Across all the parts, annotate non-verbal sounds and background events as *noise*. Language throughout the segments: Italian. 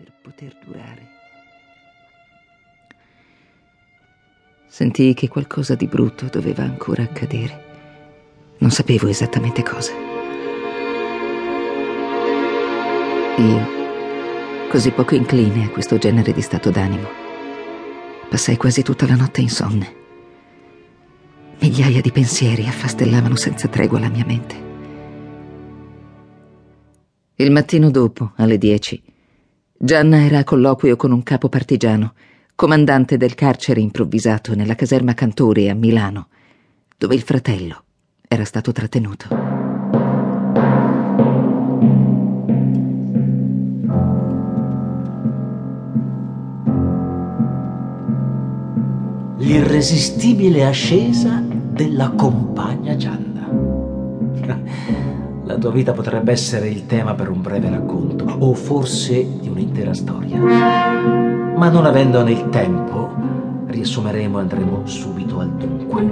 per poter durare. Sentii che qualcosa di brutto doveva ancora accadere. Non sapevo esattamente cosa. Io, così poco incline a questo genere di stato d'animo, passai quasi tutta la notte insonne. Migliaia di pensieri affastellavano senza tregua la mia mente. Il mattino dopo, alle dieci, Gianna era a colloquio con un capo partigiano, comandante del carcere improvvisato nella caserma Cantori a Milano, dove il fratello era stato trattenuto. L'irresistibile ascesa della compagna Gianna. La tua vita potrebbe essere il tema per un breve racconto, o forse di un'intera storia. Ma non avendone il tempo, riassumeremo e andremo subito al dunque.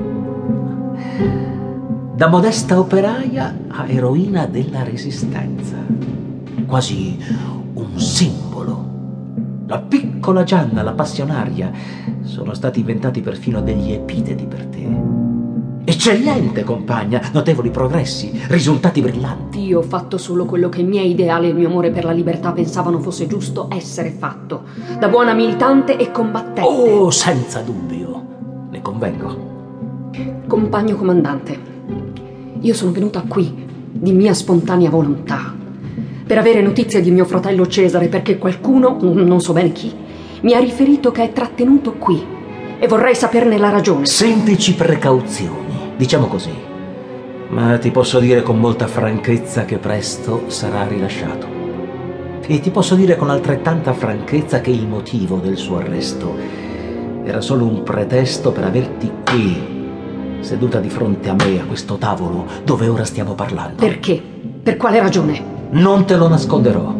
Da modesta operaia a eroina della resistenza, quasi un simbolo. La piccola Gianna, la passionaria, sono stati inventati perfino degli epiteti per te. Eccellente, compagna, notevoli progressi, risultati brillanti. Io ho fatto solo quello che i miei ideali e il mio amore per la libertà pensavano fosse giusto essere fatto, da buona militante e combattente. Oh, senza dubbio, ne convengo. Compagno comandante, io sono venuta qui di mia spontanea volontà per avere notizie di mio fratello Cesare perché qualcuno, non so bene chi, mi ha riferito che è trattenuto qui e vorrei saperne la ragione. Semplici precauzioni diciamo così. Ma ti posso dire con molta franchezza che presto sarà rilasciato. E ti posso dire con altrettanta franchezza che il motivo del suo arresto era solo un pretesto per averti qui, seduta di fronte a me, a questo tavolo, dove ora stiamo parlando. Perché? Per quale ragione? Non te lo nasconderò.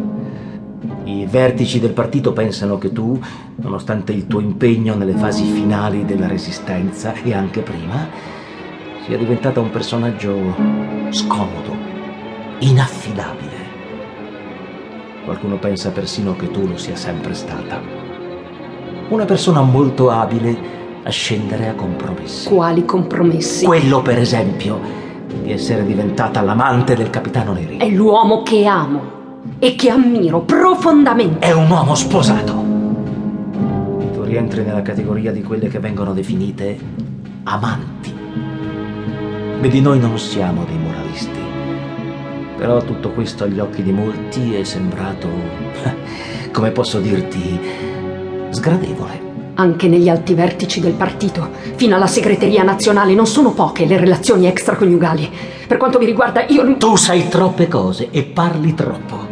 I vertici del partito pensano che tu, nonostante il tuo impegno nelle fasi finali della resistenza e anche prima, sia diventata un personaggio scomodo, inaffidabile. Qualcuno pensa persino che tu lo sia sempre stata. Una persona molto abile a scendere a compromessi. Quali compromessi? Quello, per esempio, di essere diventata l'amante del capitano Neri. È l'uomo che amo e che ammiro profondamente. È un uomo sposato. Tu rientri nella categoria di quelle che vengono definite amanti. Vedi, noi non siamo dei moralisti. Però tutto questo agli occhi di molti è sembrato, *laughs* come posso dirti, sgradevole. Anche negli alti vertici del partito, fino alla segreteria nazionale, non sono poche le relazioni extraconiugali. Per quanto mi riguarda, io non... Tu sai troppe cose e parli troppo.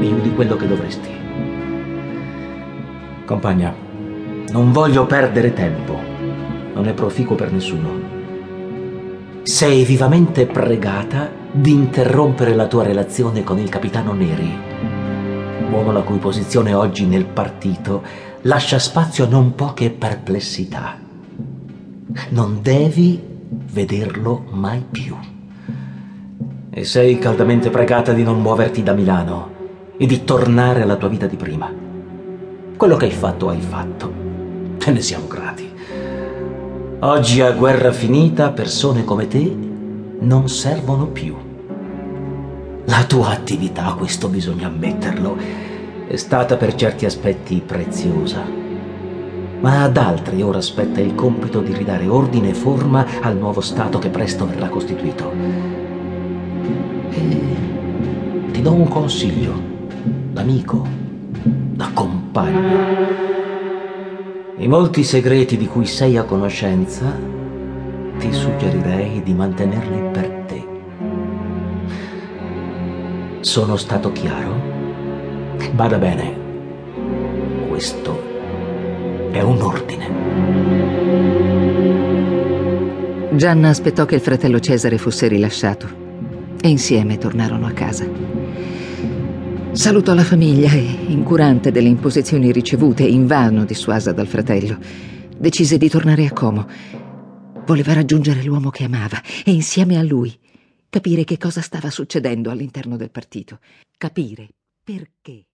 Più di quello che dovresti. Compagna, non voglio perdere tempo. Non è proficuo per nessuno sei vivamente pregata di interrompere la tua relazione con il capitano Neri, uomo la cui posizione oggi nel partito lascia spazio a non poche perplessità. Non devi vederlo mai più. E sei caldamente pregata di non muoverti da Milano e di tornare alla tua vita di prima. Quello che hai fatto hai fatto. Te ne siamo grati. Oggi a guerra finita persone come te non servono più. La tua attività, questo bisogna ammetterlo, è stata per certi aspetti preziosa, ma ad altri ora spetta il compito di ridare ordine e forma al nuovo Stato che presto verrà costituito. E ti do un consiglio, d'amico, da compagno. I molti segreti di cui sei a conoscenza, ti suggerirei di mantenerli per te. Sono stato chiaro? Bada bene, questo è un ordine. Gianna aspettò che il fratello Cesare fosse rilasciato e insieme tornarono a casa. Salutò la famiglia e, incurante delle imposizioni ricevute invano dissuasa dal fratello, decise di tornare a Como. Voleva raggiungere l'uomo che amava e insieme a lui capire che cosa stava succedendo all'interno del partito, capire perché